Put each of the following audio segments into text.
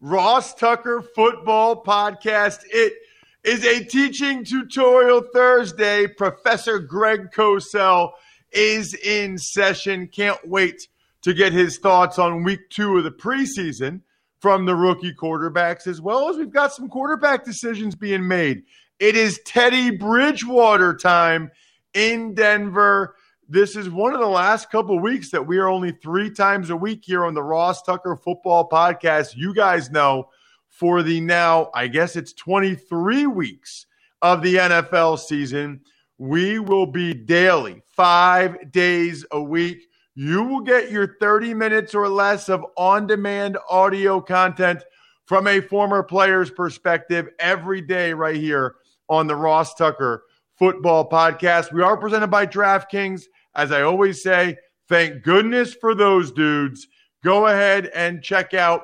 Ross Tucker Football Podcast. It is a teaching tutorial Thursday. Professor Greg Cosell is in session. Can't wait to get his thoughts on week two of the preseason from the rookie quarterbacks, as well as we've got some quarterback decisions being made. It is Teddy Bridgewater time in Denver. This is one of the last couple weeks that we are only three times a week here on the Ross Tucker Football Podcast. You guys know for the now, I guess it's 23 weeks of the NFL season, we will be daily, five days a week. You will get your 30 minutes or less of on demand audio content from a former player's perspective every day, right here on the Ross Tucker Football Podcast. We are presented by DraftKings. As I always say, thank goodness for those dudes. Go ahead and check out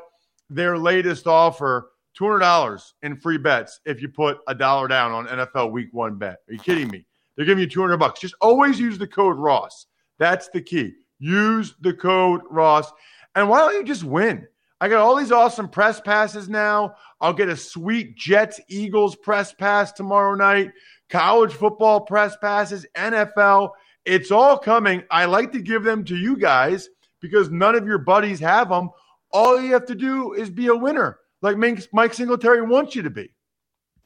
their latest offer $200 in free bets if you put a dollar down on NFL week one bet. Are you kidding me? They're giving you 200 bucks. Just always use the code Ross. That's the key. Use the code Ross. And why don't you just win? I got all these awesome press passes now. I'll get a sweet Jets Eagles press pass tomorrow night, college football press passes, NFL. It's all coming. I like to give them to you guys because none of your buddies have them. All you have to do is be a winner, like Mike Singletary wants you to be.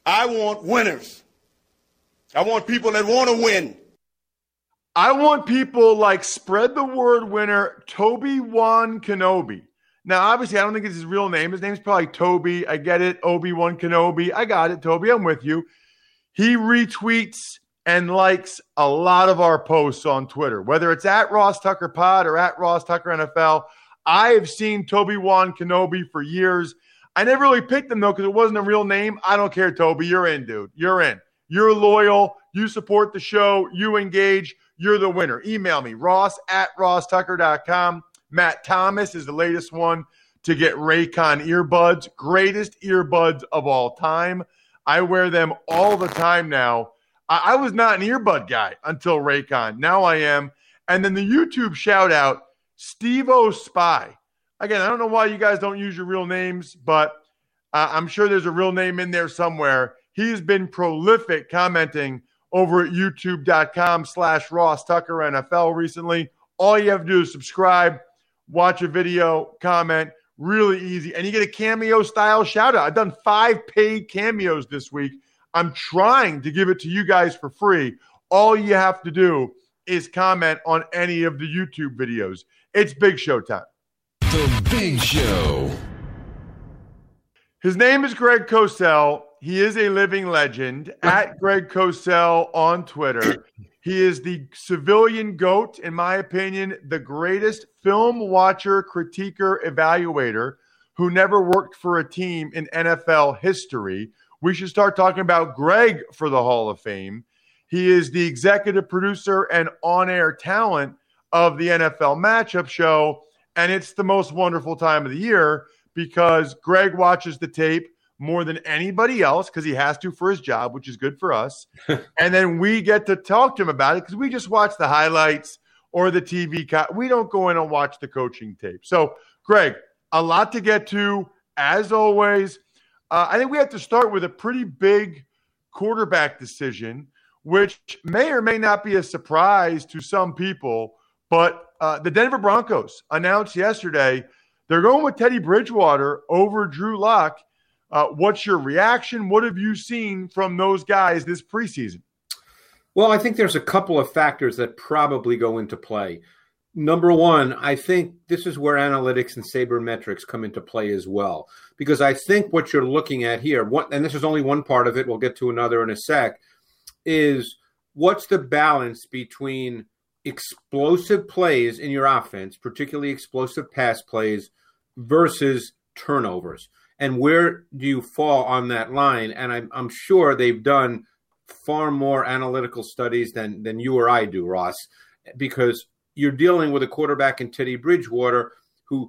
I want winners. I want people that want to win. I want people like spread the word winner, Toby Wan Kenobi. Now, obviously, I don't think it's his real name. His name's probably Toby. I get it. Obi Wan Kenobi. I got it, Toby. I'm with you. He retweets and likes a lot of our posts on Twitter, whether it's at Ross Tucker Pod or at Ross Tucker NFL. I have seen Toby Wan Kenobi for years. I never really picked him though because it wasn't a real name. I don't care, Toby. You're in, dude. You're in. You're loyal. You support the show. You engage. You're the winner. Email me, ross at rosstucker.com. Matt Thomas is the latest one to get Raycon earbuds. Greatest earbuds of all time. I wear them all the time now I, I was not an earbud guy until Raycon. Now I am. And then the YouTube shout out, Steve O Spy. Again, I don't know why you guys don't use your real names, but uh, I'm sure there's a real name in there somewhere. He's been prolific commenting over at youtube.com slash Ross Tucker NFL recently. All you have to do is subscribe, watch a video, comment. Really easy. And you get a cameo style shout out. I've done five paid cameos this week I'm trying to give it to you guys for free. All you have to do is comment on any of the YouTube videos. It's Big Show time. The Big Show. His name is Greg Cosell. He is a living legend at Greg Cosell on Twitter. He is the civilian GOAT, in my opinion, the greatest film watcher, critiquer, evaluator who never worked for a team in NFL history we should start talking about Greg for the Hall of Fame. He is the executive producer and on air talent of the NFL matchup show. And it's the most wonderful time of the year because Greg watches the tape, more than anybody else because he has to for his job, which is good for us. and then we get to talk to him about it because we just watch the highlights or the TV. Co- we don't go in and watch the coaching tape. So, Greg, a lot to get to as always. Uh, I think we have to start with a pretty big quarterback decision, which may or may not be a surprise to some people. But uh, the Denver Broncos announced yesterday they're going with Teddy Bridgewater over Drew Lock. Uh, what's your reaction? What have you seen from those guys this preseason? Well, I think there's a couple of factors that probably go into play. Number one, I think this is where analytics and sabermetrics come into play as well. Because I think what you're looking at here, and this is only one part of it, we'll get to another in a sec, is what's the balance between explosive plays in your offense, particularly explosive pass plays, versus turnovers? And where do you fall on that line? And I'm, I'm sure they've done far more analytical studies than, than you or I do, Ross, because you're dealing with a quarterback in Teddy Bridgewater who,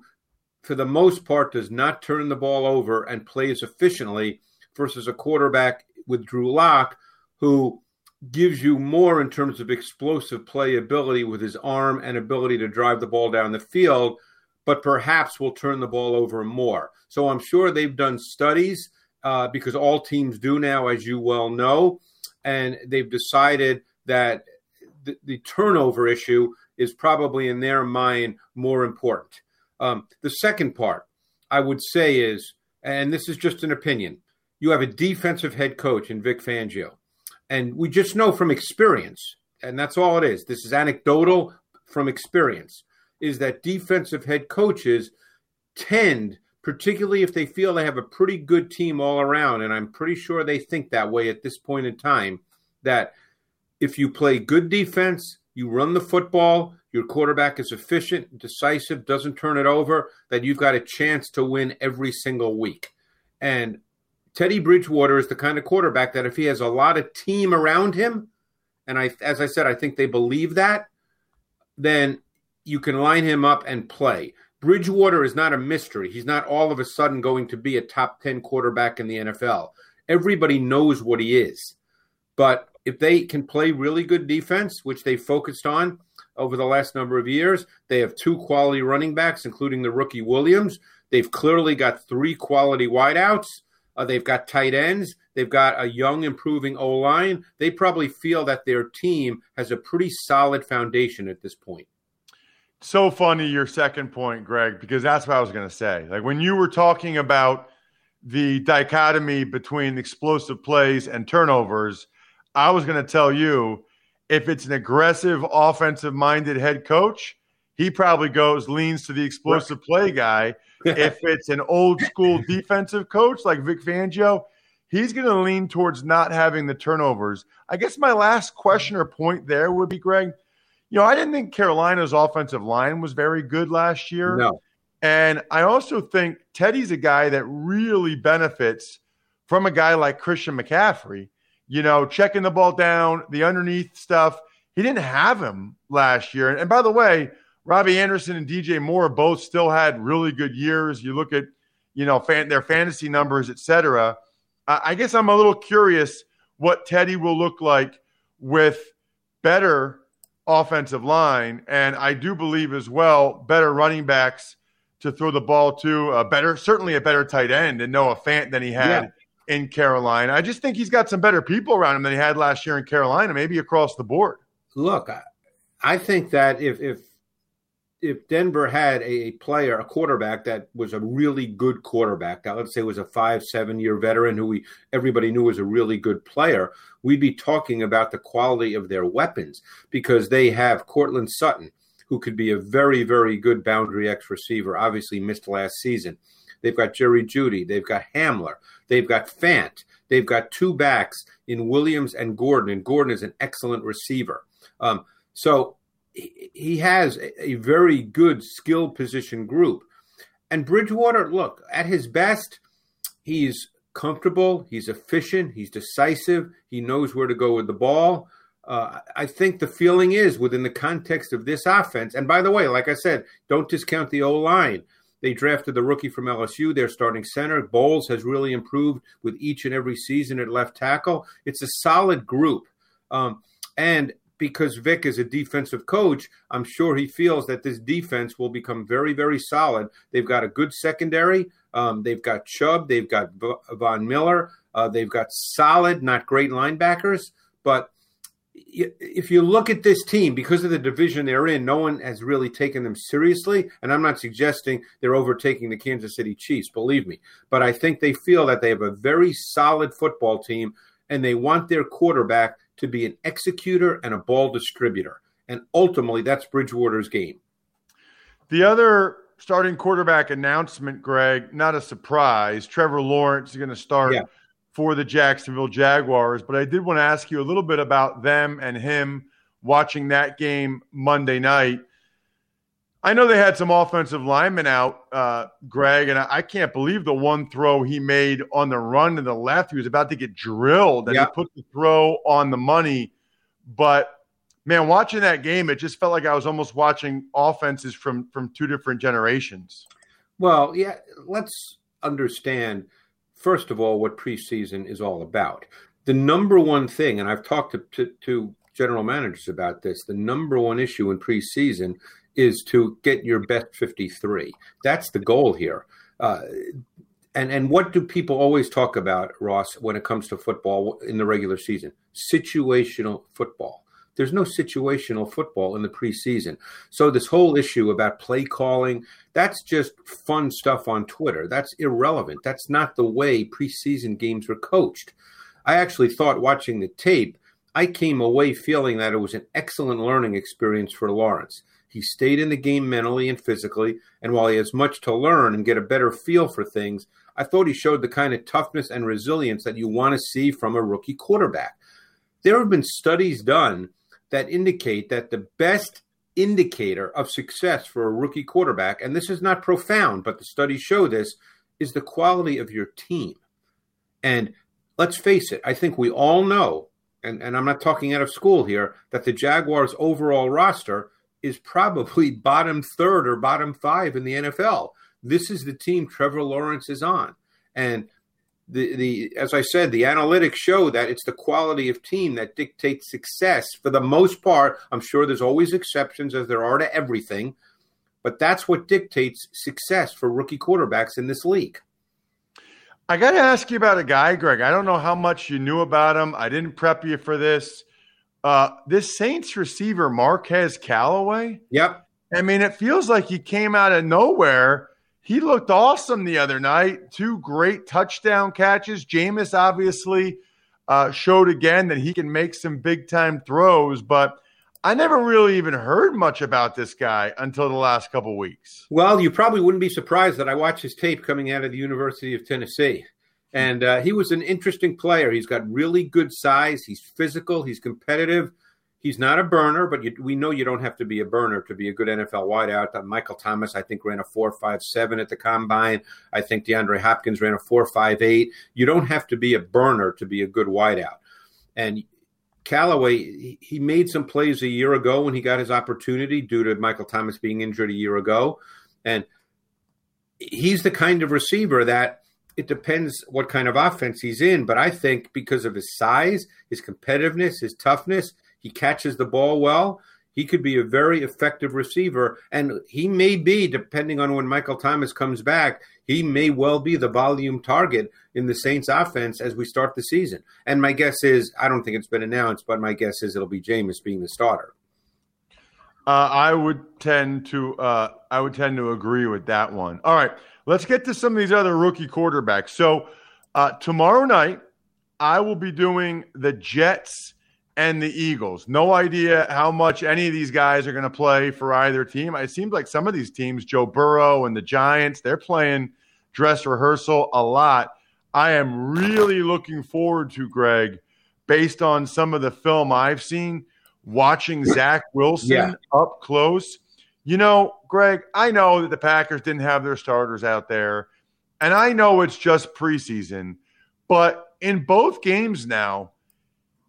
for the most part, does not turn the ball over and plays efficiently versus a quarterback with Drew Lock who gives you more in terms of explosive playability with his arm and ability to drive the ball down the field, but perhaps will turn the ball over more. So I'm sure they've done studies uh, because all teams do now, as you well know, and they've decided that the, the turnover issue is probably in their mind more important. Um, the second part I would say is, and this is just an opinion, you have a defensive head coach in Vic Fangio and we just know from experience, and that's all it is. This is anecdotal from experience, is that defensive head coaches tend, particularly if they feel they have a pretty good team all around, and I'm pretty sure they think that way at this point in time, that if you play good defense, you run the football, your quarterback is efficient, decisive, doesn't turn it over, that you've got a chance to win every single week. And Teddy Bridgewater is the kind of quarterback that if he has a lot of team around him, and I, as I said, I think they believe that, then you can line him up and play. Bridgewater is not a mystery. He's not all of a sudden going to be a top 10 quarterback in the NFL. Everybody knows what he is. But if they can play really good defense, which they focused on over the last number of years, they have two quality running backs, including the rookie Williams. They've clearly got three quality wideouts. Uh, they've got tight ends. They've got a young, improving O line. They probably feel that their team has a pretty solid foundation at this point. So funny, your second point, Greg, because that's what I was going to say. Like when you were talking about the dichotomy between explosive plays and turnovers, I was going to tell you if it's an aggressive, offensive minded head coach, he probably goes, leans to the explosive play guy if it's an old school defensive coach like Vic Fangio, he's going to lean towards not having the turnovers. I guess my last question or point there would be, Greg, you know, I didn't think Carolina's offensive line was very good last year. No. And I also think Teddy's a guy that really benefits from a guy like Christian McCaffrey, you know, checking the ball down, the underneath stuff. He didn't have him last year. And by the way, Robbie Anderson and DJ Moore both still had really good years. You look at, you know, fan, their fantasy numbers, et cetera. I guess I'm a little curious what Teddy will look like with better offensive line, and I do believe as well better running backs to throw the ball to. A better, certainly a better tight end and Noah Fant than he had yeah. In Carolina. I just think he's got some better people around him than he had last year in Carolina, maybe across the board. Look, I, I think that if if if Denver had a player, a quarterback that was a really good quarterback, that let's say was a five, seven year veteran who we everybody knew was a really good player, we'd be talking about the quality of their weapons because they have Courtland Sutton, who could be a very, very good boundary X receiver, obviously missed last season. They've got Jerry Jeudy. they've got Hamler, they've got Fant, they've got two backs in Williams and Gordon, and Gordon is an excellent receiver. Um, so he has a very good skill position group. And Bridgewater, look, at his best, he's comfortable, he's efficient, he's decisive, he knows where to go with the ball. Uh, I think the feeling is within the context of this offense. And by the way, like I said, don't discount the O line. They drafted the rookie from LSU. They're starting center. Bolles has really improved with each and every season at left tackle. It's a solid group. Um, and because Vic is a defensive coach, I'm sure he feels that this defense will become very, very solid. They've got a good secondary. Um, they've got Chubb. They've got Von Miller. Uh, they've got solid, not great linebackers. But if you look at this team, because of the division they're in, no one has really taken them seriously. And I'm not suggesting they're overtaking the Kansas City Chiefs, believe me. But I think they feel that they have a very solid football team and they want their quarterback to be an executor and a ball distributor. And ultimately, that's Bridgewater's game. The other starting quarterback announcement, Greg, not a surprise. Trevor Lawrence is going to start yeah. For the Jacksonville Jaguars. But I did want to ask you a little bit about them and him watching that game Monday night. I know they had some offensive linemen out, uh, Greg, and I, I, can't believe the one throw he made on the run to the left. He was about to get drilled, and he put the throw on the money. But man, watching that game, it just felt like I was almost watching offenses from from two different generations. Well, yeah, let's understand first of all what preseason is all about. The number one thing, and I've talked to, to, to general managers about this, the number one issue in preseason is to get your best 53. That's the goal here. Uh, and and what do people always talk about, Ross, when it comes to football in the regular season? Situational football. There's no situational football in the preseason. So this whole issue about play calling, that's just fun stuff on Twitter. That's irrelevant. That's not the way preseason games were coached. I actually thought watching the tape, I came away feeling that it was an excellent learning experience for Lawrence. He stayed in the game mentally and physically, and while he has much to learn and get a better feel for things, I thought he showed the kind of toughness and resilience that you want to see from a rookie quarterback. There have been studies done that indicate that the best indicator of success for a rookie quarterback, and this is not profound, but the studies show this, is the quality of your team. And let's face it, I think we all know, and, and I'm not talking out of school here, that the Jaguars' overall roster is probably bottom third or bottom five in the NFL. This is the team Trevor Lawrence is on. And the, the as I said, the analytics show that it's the quality of team that dictates success for the most part. I'm sure there's always exceptions, as there are to everything, but that's what dictates success for rookie quarterbacks in this league. I got to ask you about a guy, Greg. I don't know how much you knew about him. I didn't prep you for this. Uh, this Saints receiver, Marquez Callaway. Yep. I mean, it feels like he came out of nowhere. He looked awesome the other night. Two great touchdown catches. Jameis obviously uh, showed again that he can make some big time throws, but I never really even heard much about this guy until the last couple weeks. Well, you probably wouldn't be surprised that I watched his tape coming out of the University of Tennessee. And uh, he was an interesting player. He's got really good size. He's physical. He's competitive. He's not a burner, but you, we know you don't have to be a burner to be a good NFL wideout. Uh, Michael Thomas, I think, ran a four five seven at the combine. I think DeAndre Hopkins ran a four five eight. You don't have to be a burner to be a good wideout. And Callaway, he made some plays a year ago when he got his opportunity due to Michael Thomas being injured a year ago, and he's the kind of receiver that it depends what kind of offense he's in. But I think because of his size, his competitiveness, his toughness, he catches the ball well. He could be a very effective receiver. And he may be, depending on when Michael Thomas comes back, he may well be the volume target in the Saints offense as we start the season. And my guess is, I don't think it's been announced, but my guess is it'll be Jameis being the starter. Uh, I would tend to uh, I would tend to agree with that one. All right, let's get to some of these other rookie quarterbacks. So uh, tomorrow night, I will be doing the Jets and the Eagles. No idea how much any of these guys are going to play for either team. It seems like some of these teams, Joe Burrow and the Giants, they're playing dress rehearsal a lot. I am really looking forward to Greg, based on some of the film I've seen watching Zach Wilson yeah. up close. You know, Greg, I know that the Packers didn't have their starters out there, and I know it's just preseason, but in both games now,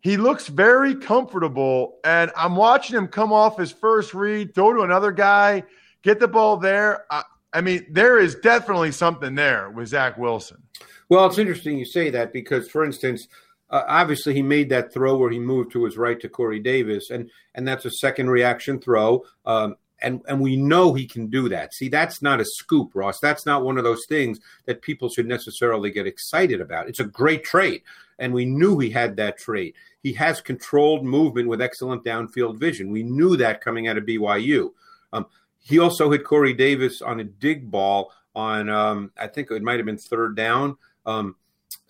he looks very comfortable. And I'm watching him come off his first read, throw to another guy, get the ball there. I, I mean, there is definitely something there with Zach Wilson. Well, it's interesting you say that because, for instance, uh, obviously he made that throw where he moved to his right to Corey Davis, and and that's a second reaction throw. Um, and and we know he can do that. See, that's not a scoop, Ross. That's not one of those things that people should necessarily get excited about. It's a great trait, and we knew he had that trait. He has controlled movement with excellent downfield vision. We knew that coming out of BYU. Um, he also hit Corey Davis on a dig ball on um, I think it might have been third down. Um,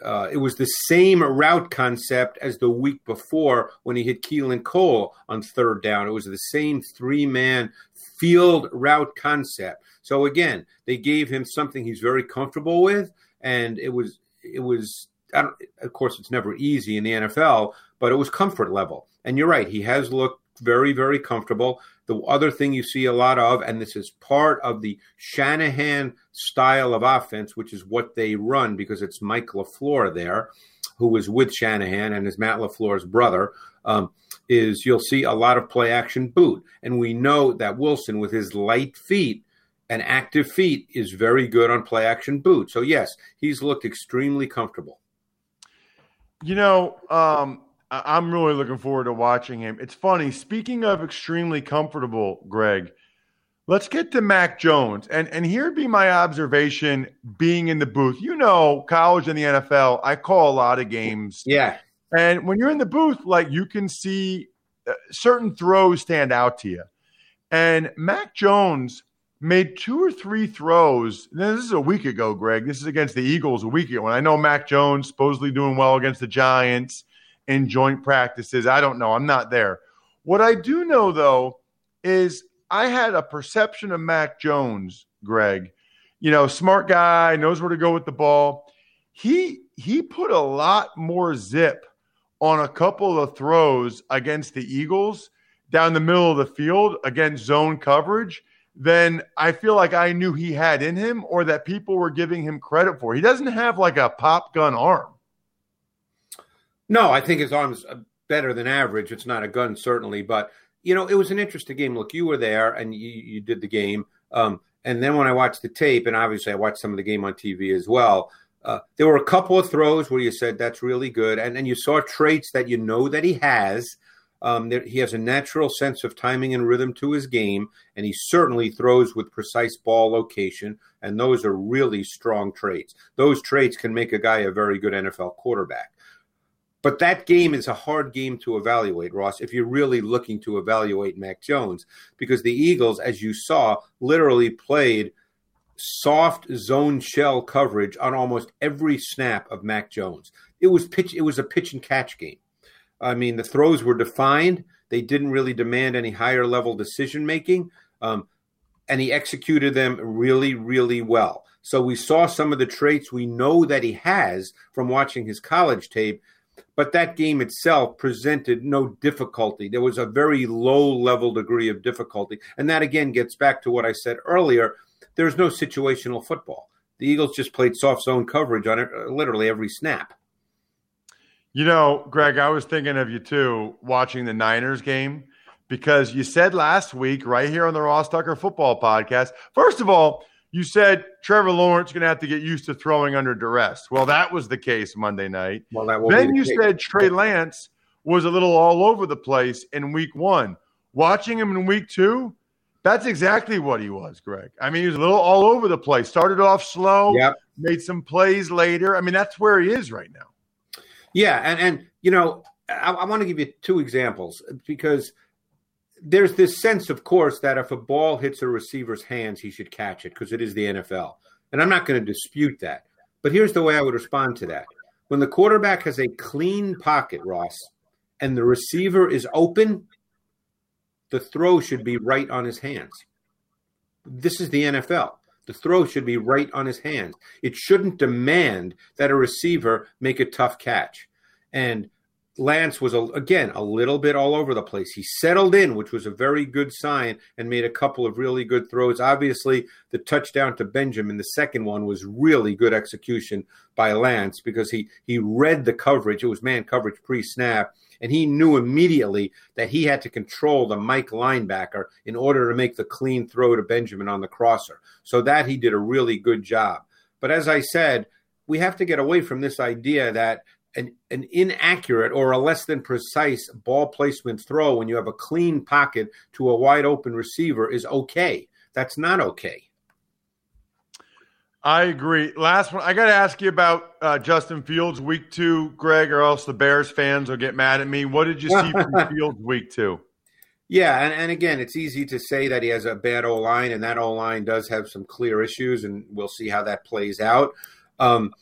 uh, it was the same route concept as the week before when he hit Keelan Cole on third down. It was the same three man field route concept. So again, they gave him something he's very comfortable with, and it was it was. of course, it's never easy in the NFL, but it was comfort level. And you're right; he has looked very, very comfortable. The other thing you see a lot of, and this is part of the Shanahan style of offense, which is what they run because it's Mike LaFleur there, who was with Shanahan and is Matt LaFleur's brother, um, is you'll see a lot of play action boot. And we know that Wilson, with his light feet and active feet, is very good on play action boot. So, yes, he's looked extremely comfortable. You know, um, I'm really looking forward to watching him. It's funny. Speaking of extremely comfortable, Greg, let's get to Mac Jones. And and here'd be my observation being in the booth. You know, college and the NFL, I call a lot of games. Yeah. And when you're in the booth, like you can see uh, certain throws stand out to you. And Mac Jones made two or three throws. This is a week ago, Greg. This is against the Eagles a week ago. And I know Mac Jones supposedly doing well against the Giants in joint practices. I don't know. I'm not there. What I do know, though, is I had a perception of Mac Jones, Greg. You know, smart guy, knows where to go with the ball. He he put a lot more zip on a couple of throws against the Eagles down the middle of the field against zone coverage than I feel like I knew he had in him or that people were giving him credit for. He doesn't have like a pop gun arm. No, I think his arm's uh, better than average. It's not a gun, certainly, but you know, it was an interesting game. Look, you were there and you, you did the game. Um, and then when I watched the tape, and obviously I watched some of the game on TV as well, uh, there were a couple of throws where you said that's really good, and then you saw traits that you know that he has. Um, there, he has a natural sense of timing and rhythm to his game, and he certainly throws with precise ball location, and those are really strong traits. Those traits can make a guy a very good NFL quarterback. But that game is a hard game to evaluate, Ross, if you're really looking to evaluate Mac Jones, because the Eagles, as you saw, literally played soft zone shell coverage on almost every snap of Mac Jones. It was pitch it was a pitch and catch game. I mean, the throws were defined. They didn't really demand any higher level decision making. Um, and he executed them really, really well. So we saw some of the traits we know that he has from watching his college tape but that game itself presented no difficulty. There was a very low level degree of difficulty. And that again gets back to what I said earlier. There's no situational football. The Eagles just played soft zone coverage on it uh, literally every snap. You know, Greg, I was thinking of you too watching the Niners game because you said last week, right here on the Ross Tucker Football Podcast, first of all, you said Trevor Lawrence going to have to get used to throwing under duress. Well, that was the case Monday night. Well, that then the you case. said Trey Lance was a little all over the place in week one. Watching him in week two, that's exactly what he was, Greg. I mean, he was a little all over the place. Started off slow, yep. made some plays later. I mean, that's where he is right now. Yeah, and and you know, I, I want to give you two examples because there's this sense, of course, that if a ball hits a receiver's hands, he should catch it because it is the NFL. And I'm not going to dispute that. But here's the way I would respond to that. When the quarterback has a clean pocket, Ross, and the receiver is open, the throw should be right on his hands. This is the NFL. The throw should be right on his hands. It shouldn't demand that a receiver make a tough catch. And Lance was again a little bit all over the place. He settled in, which was a very good sign, and made a couple of really good throws. Obviously, the touchdown to Benjamin, the second one, was really good execution by Lance because he he read the coverage. It was man coverage pre snap, and he knew immediately that he had to control the Mike linebacker in order to make the clean throw to Benjamin on the crosser. So that he did a really good job. But as I said, we have to get away from this idea that an, an inaccurate or a less than precise ball placement throw when you have a clean pocket to a wide open receiver is okay. That's not okay. I agree. Last one, I got to ask you about uh, Justin Fields week two, Greg, or else the Bears fans will get mad at me. What did you see from Fields week two? Yeah, and, and again, it's easy to say that he has a bad O line, and that O line does have some clear issues, and we'll see how that plays out. Um,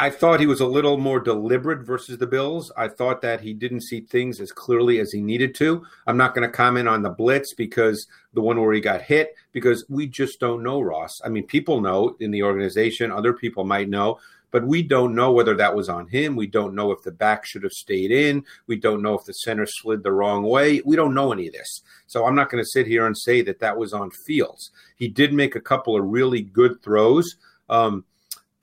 I thought he was a little more deliberate versus the Bills. I thought that he didn't see things as clearly as he needed to. I'm not going to comment on the blitz because the one where he got hit, because we just don't know, Ross. I mean, people know in the organization, other people might know, but we don't know whether that was on him. We don't know if the back should have stayed in. We don't know if the center slid the wrong way. We don't know any of this. So I'm not going to sit here and say that that was on Fields. He did make a couple of really good throws. Um,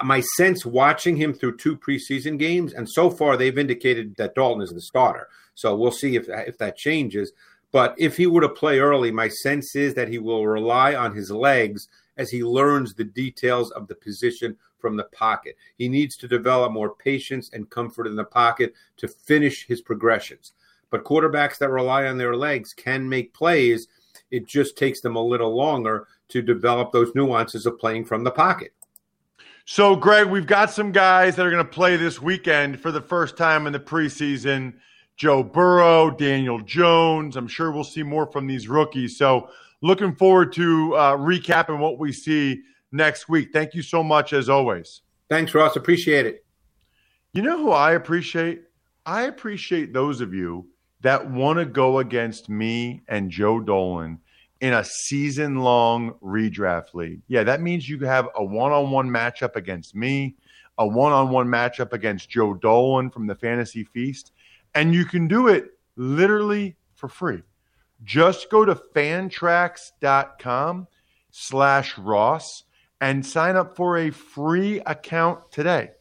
my sense watching him through two preseason games, and so far they've indicated that Dalton is the starter. So we'll see if if that changes. But if he were to play early, my sense is that he will rely on his legs as he learns the details of the position from the pocket. He needs to develop more patience and comfort in the pocket to finish his progressions. But quarterbacks that rely on their legs can make plays. It just takes them a little longer to develop those nuances of playing from the pocket. So, Greg, we've got some guys that are going to play this weekend for the first time in the preseason. Joe Burrow, Daniel Jones. I'm sure we'll see more from these rookies. So, looking forward to uh, recapping what we see next week. Thank you so much, as always. Thanks, Ross. Appreciate it. You know who I appreciate? I appreciate those of you that want to go against me and Joe Dolan in a season long redraft league. Yeah, that means you have a one on one matchup against me, a one on one matchup against Joe Dolan from the Fantasy Feast, and you can do it literally for free. Just go to fantrax.com slash Ross and sign up for a free account today.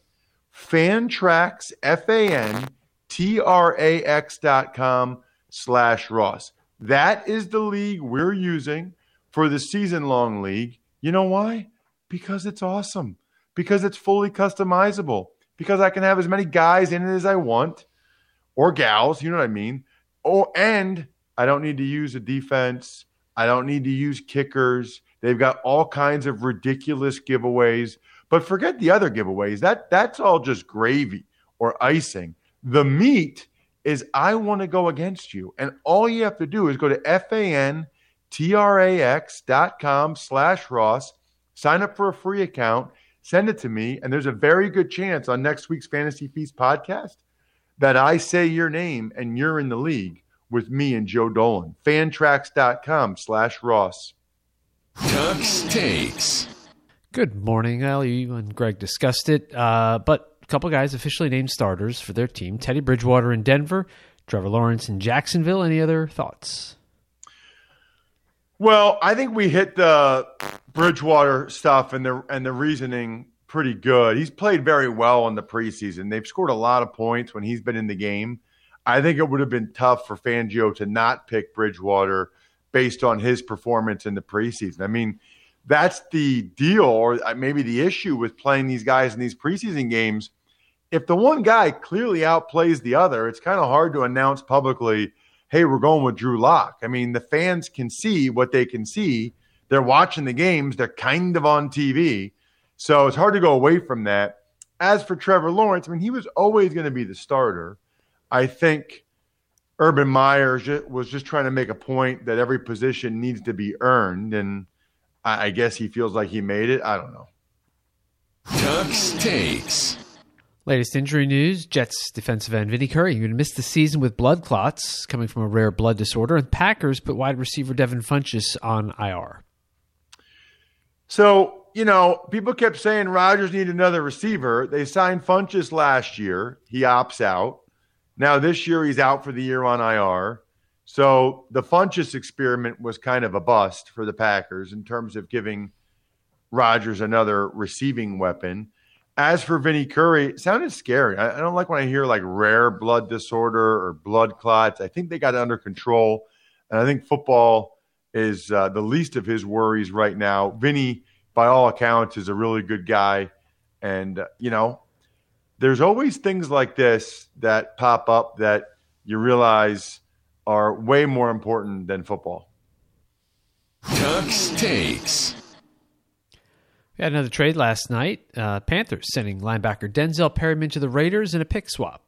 Fantrax, F A N T R A X dot com slash Ross. That is the league we're using for the season long league. You know why? Because it's awesome. Because it's fully customizable. Because I can have as many guys in it as I want or gals, you know what I mean? Oh, and I don't need to use a defense. I don't need to use kickers. They've got all kinds of ridiculous giveaways. But forget the other giveaways. That that's all just gravy or icing. The meat is I want to go against you. And all you have to do is go to fantrax.com slash Ross, sign up for a free account, send it to me, and there's a very good chance on next week's Fantasy Feast podcast that I say your name and you're in the league with me and Joe Dolan. Fantrax.com slash Ross. Tux takes. Good morning. Well, you and Greg discussed it, uh, but a couple guys officially named starters for their team Teddy Bridgewater in Denver, Trevor Lawrence in Jacksonville. Any other thoughts? Well, I think we hit the Bridgewater stuff and the and the reasoning pretty good. He's played very well in the preseason. They've scored a lot of points when he's been in the game. I think it would have been tough for Fangio to not pick Bridgewater based on his performance in the preseason. I mean, that's the deal, or uh, maybe the issue with playing these guys in these preseason games. If the one guy clearly outplays the other, it's kind of hard to announce publicly, hey, we're going with Drew Lock. I mean, the fans can see what they can see. They're watching the games, they're kind of on TV. So it's hard to go away from that. As for Trevor Lawrence, I mean, he was always going to be the starter. I think Urban Meyer was just trying to make a point that every position needs to be earned. And I, guess he feels like he made it. I don't know. Tux takes. Latest injury news Jets defensive end Vinny Curry going to miss the season with blood clots coming from a rare blood disorder, and Packers put wide receiver Devin Funchess on IR. So, you know, people kept saying Rodgers need another receiver. They signed Funchess last year. He opts out. Now, this year, he's out for the year on IR. So the Funchess experiment was kind of a bust for the Packers in terms of giving Rodgers another receiving weapon. As for Vinny Curry, it sounded scary. I, I don't like when I hear like rare blood disorder or blood clots. I think they got it under control. And I think football is uh, the least of his worries right now. Vinny, by all accounts, is a really good guy. And, uh, you know, there's always things like this that pop up that you realize are way more important than football. Tux takes. We had another trade last night. Uh, Panthers sending linebacker Denzel Perryman to the Raiders in a pick swap.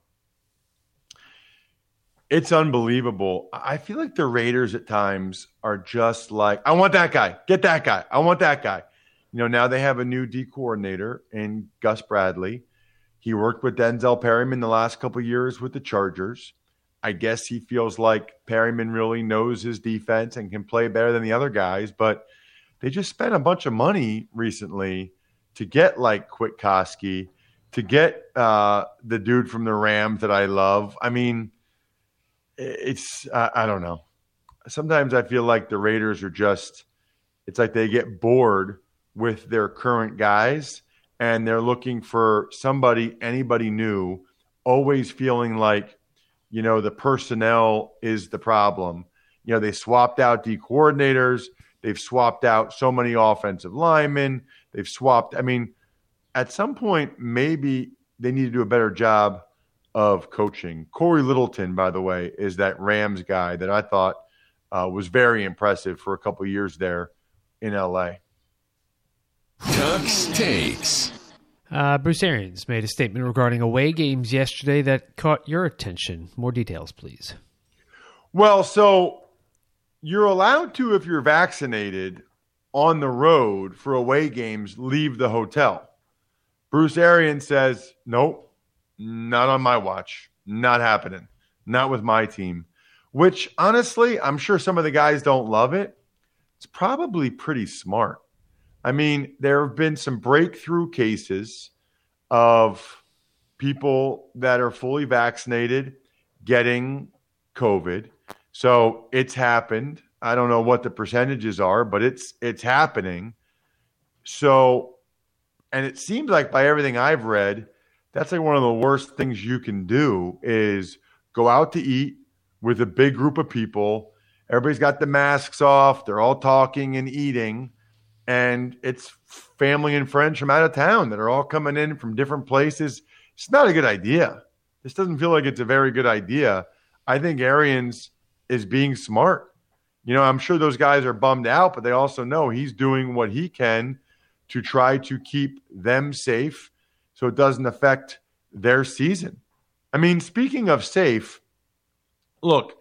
It's unbelievable. I feel like the Raiders at times are just like, I want that guy. Get that guy. I want that guy. You know, now they have a new D coordinator in Gus Bradley. He worked with Denzel Perryman the last couple years with the Chargers. I guess he feels like Perryman really knows his defense and can play better than the other guys, but they just spent a bunch of money recently to get like Kwiatkowski, to get uh, the dude from the Rams that I love. I mean, it's uh, I don't know. Sometimes I feel like the Raiders are just it's like they get bored with their current guys and they're looking for somebody anybody new always feeling like you know the personnel is the problem. You know, they swapped out D coordinators, they've swapped out so many offensive linemen, they've swapped I mean, at some point maybe they need to do a better job of coaching. Cory Littleton, by the way, is that Rams guy that I thought uh, was very impressive for a couple years there in LA. Tux takes. Uh, Bruce Arians made a statement regarding away games yesterday that caught your attention. More details, please. Well, so you're allowed to, if you're vaccinated on the road for away games, leave the hotel. Bruce Arians says, nope, not on my watch. Not happening. Not with my team. Which, honestly, I'm sure some of the guys don't love it. It's probably pretty smart. I mean, there have been some breakthrough cases of people that are fully vaccinated getting COVID. So it's happened. I don't know what the percentages are, but it's it's happening. So and it seems like by everything I've read, that's like one of the worst things you can do is go out to eat with a big group of people. Everybody's got the masks off, they're all talking and eating, and it's family and friends from out of town that are all coming in from different places. It's not a good idea. This doesn't feel like it's a very good idea. I think Arians is being smart. You know, I'm sure those guys are bummed out, but they also know he's doing what he can to try to keep them safe so it doesn't affect their season. I mean, speaking of safe, look,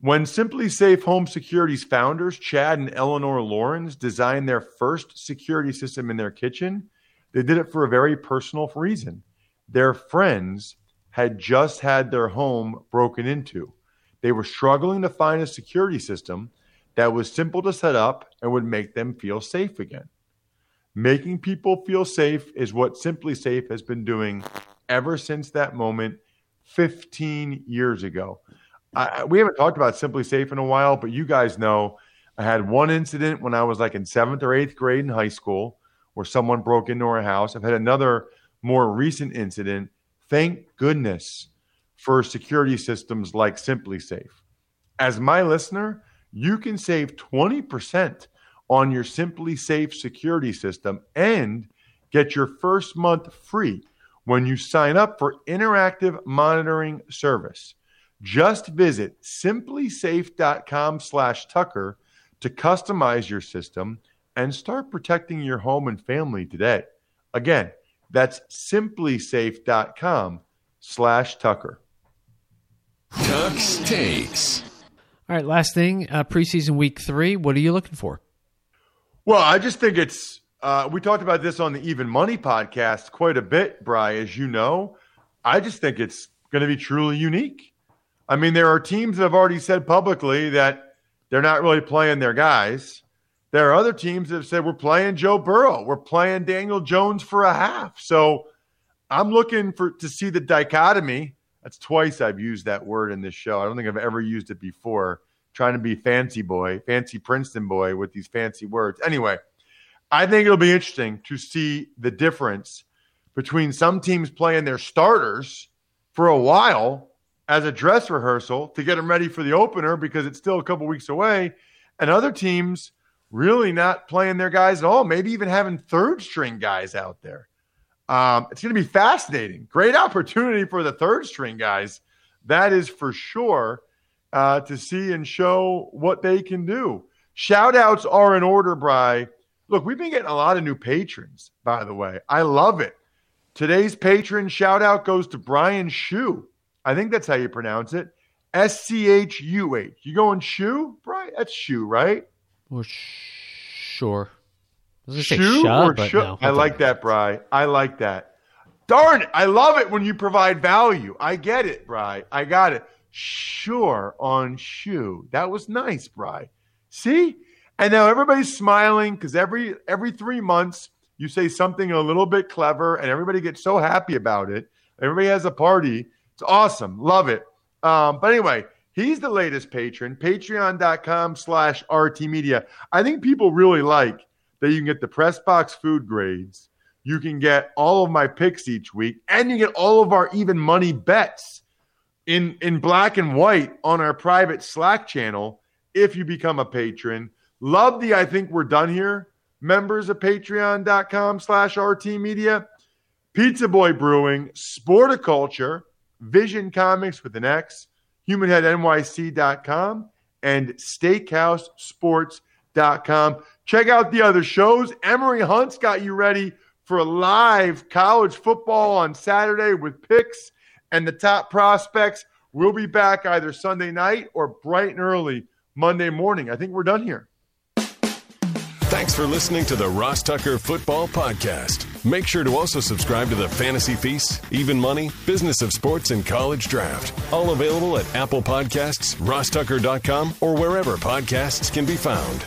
when SimpliSafe Home Security's founders, Chad and Eleanor Lawrence, designed their first security system in their kitchen, they did it for a very personal reason. Their friends had just had their home broken into. They were struggling to find a security system that was simple to set up and would make them feel safe again. Making people feel safe is what SimpliSafe has been doing ever since that moment 15 years ago. I, we haven't talked about SimpliSafe in a while, but you guys know I had one incident when I was like in seventh or eighth grade in high school where someone broke into our house. I've had another more recent incident. Thank goodness for security systems like SimpliSafe. As my listener, you can save 20% on your SimpliSafe security system and get your first month free when you sign up for interactive monitoring service. Just visit simplisafe.com slash Tucker to customize your system and start protecting your home and family today. Again, that's simplisafe.com slash Tucker. Takes. All right, last thing, uh, preseason week three. What are you looking for? Well, I just think it's. Uh, we talked about this on the Even Money podcast quite a bit, Bry, as you know. I just think it's going to be truly unique. I mean, there are teams that have already said publicly that they're not really playing their guys. There are other teams that have said we're playing Joe Burrow, we're playing Daniel Jones for a half. So I'm looking for to see the dichotomy That's twice I've used that word in this show. I don't think I've ever used it before. Trying to be fancy boy, fancy Princeton boy with these fancy words. Anyway, I think it'll be interesting to see the difference between some teams playing their starters for a while as a dress rehearsal to get them ready for the opener because it's still a couple weeks away, and other teams really not playing their guys at all, maybe even having third string guys out there. Um, it's going to be fascinating. Great opportunity for the third string guys. That is for sure uh, to see and show what they can do. Shout outs are in order, Bry. Look, we've been getting a lot of new patrons, by the way. I love it. Today's patron shout out goes to Brian Shu. I think that's how you pronounce it. S C H U H. You going Shu? Brian, that's Shu, right? Or sure. I was gonna say Shoe sha, or shoe? no, I like that, Bry. I like that. Darn it. I love it when you provide value. I get it, Bry. I got it. Sure on shoe. That was nice, Bry. See? And now everybody's smiling because every every three months you say something a little bit clever and everybody gets so happy about it. Everybody has a party. It's awesome. Love it. Um, but anyway, he's the latest patron. Patreon.com slash RT Media. I think people really like that you can get the press box food grades. You can get all of my picks each week, and you get all of our even money bets in in black and white on our private Slack channel if you become a patron. Love the I think we're done here. Members of patreon.com slash RT Media, Pizza Boy Brewing, Sporticulture, Vision Comics with an X, HumanHeadNYC.com, and SteakhouseSports.com. Check out the other shows. Emory Hunt's got you ready for live college football on Saturday with picks and the top prospects. We'll be back either Sunday night or bright and early Monday morning. I think we're done here. Thanks for listening to the Ross Tucker Football Podcast. Make sure to also subscribe to the Fantasy Feast, Even Money, Business of Sports, and College Draft. All available at Apple Podcasts, rosstucker.com, or wherever podcasts can be found.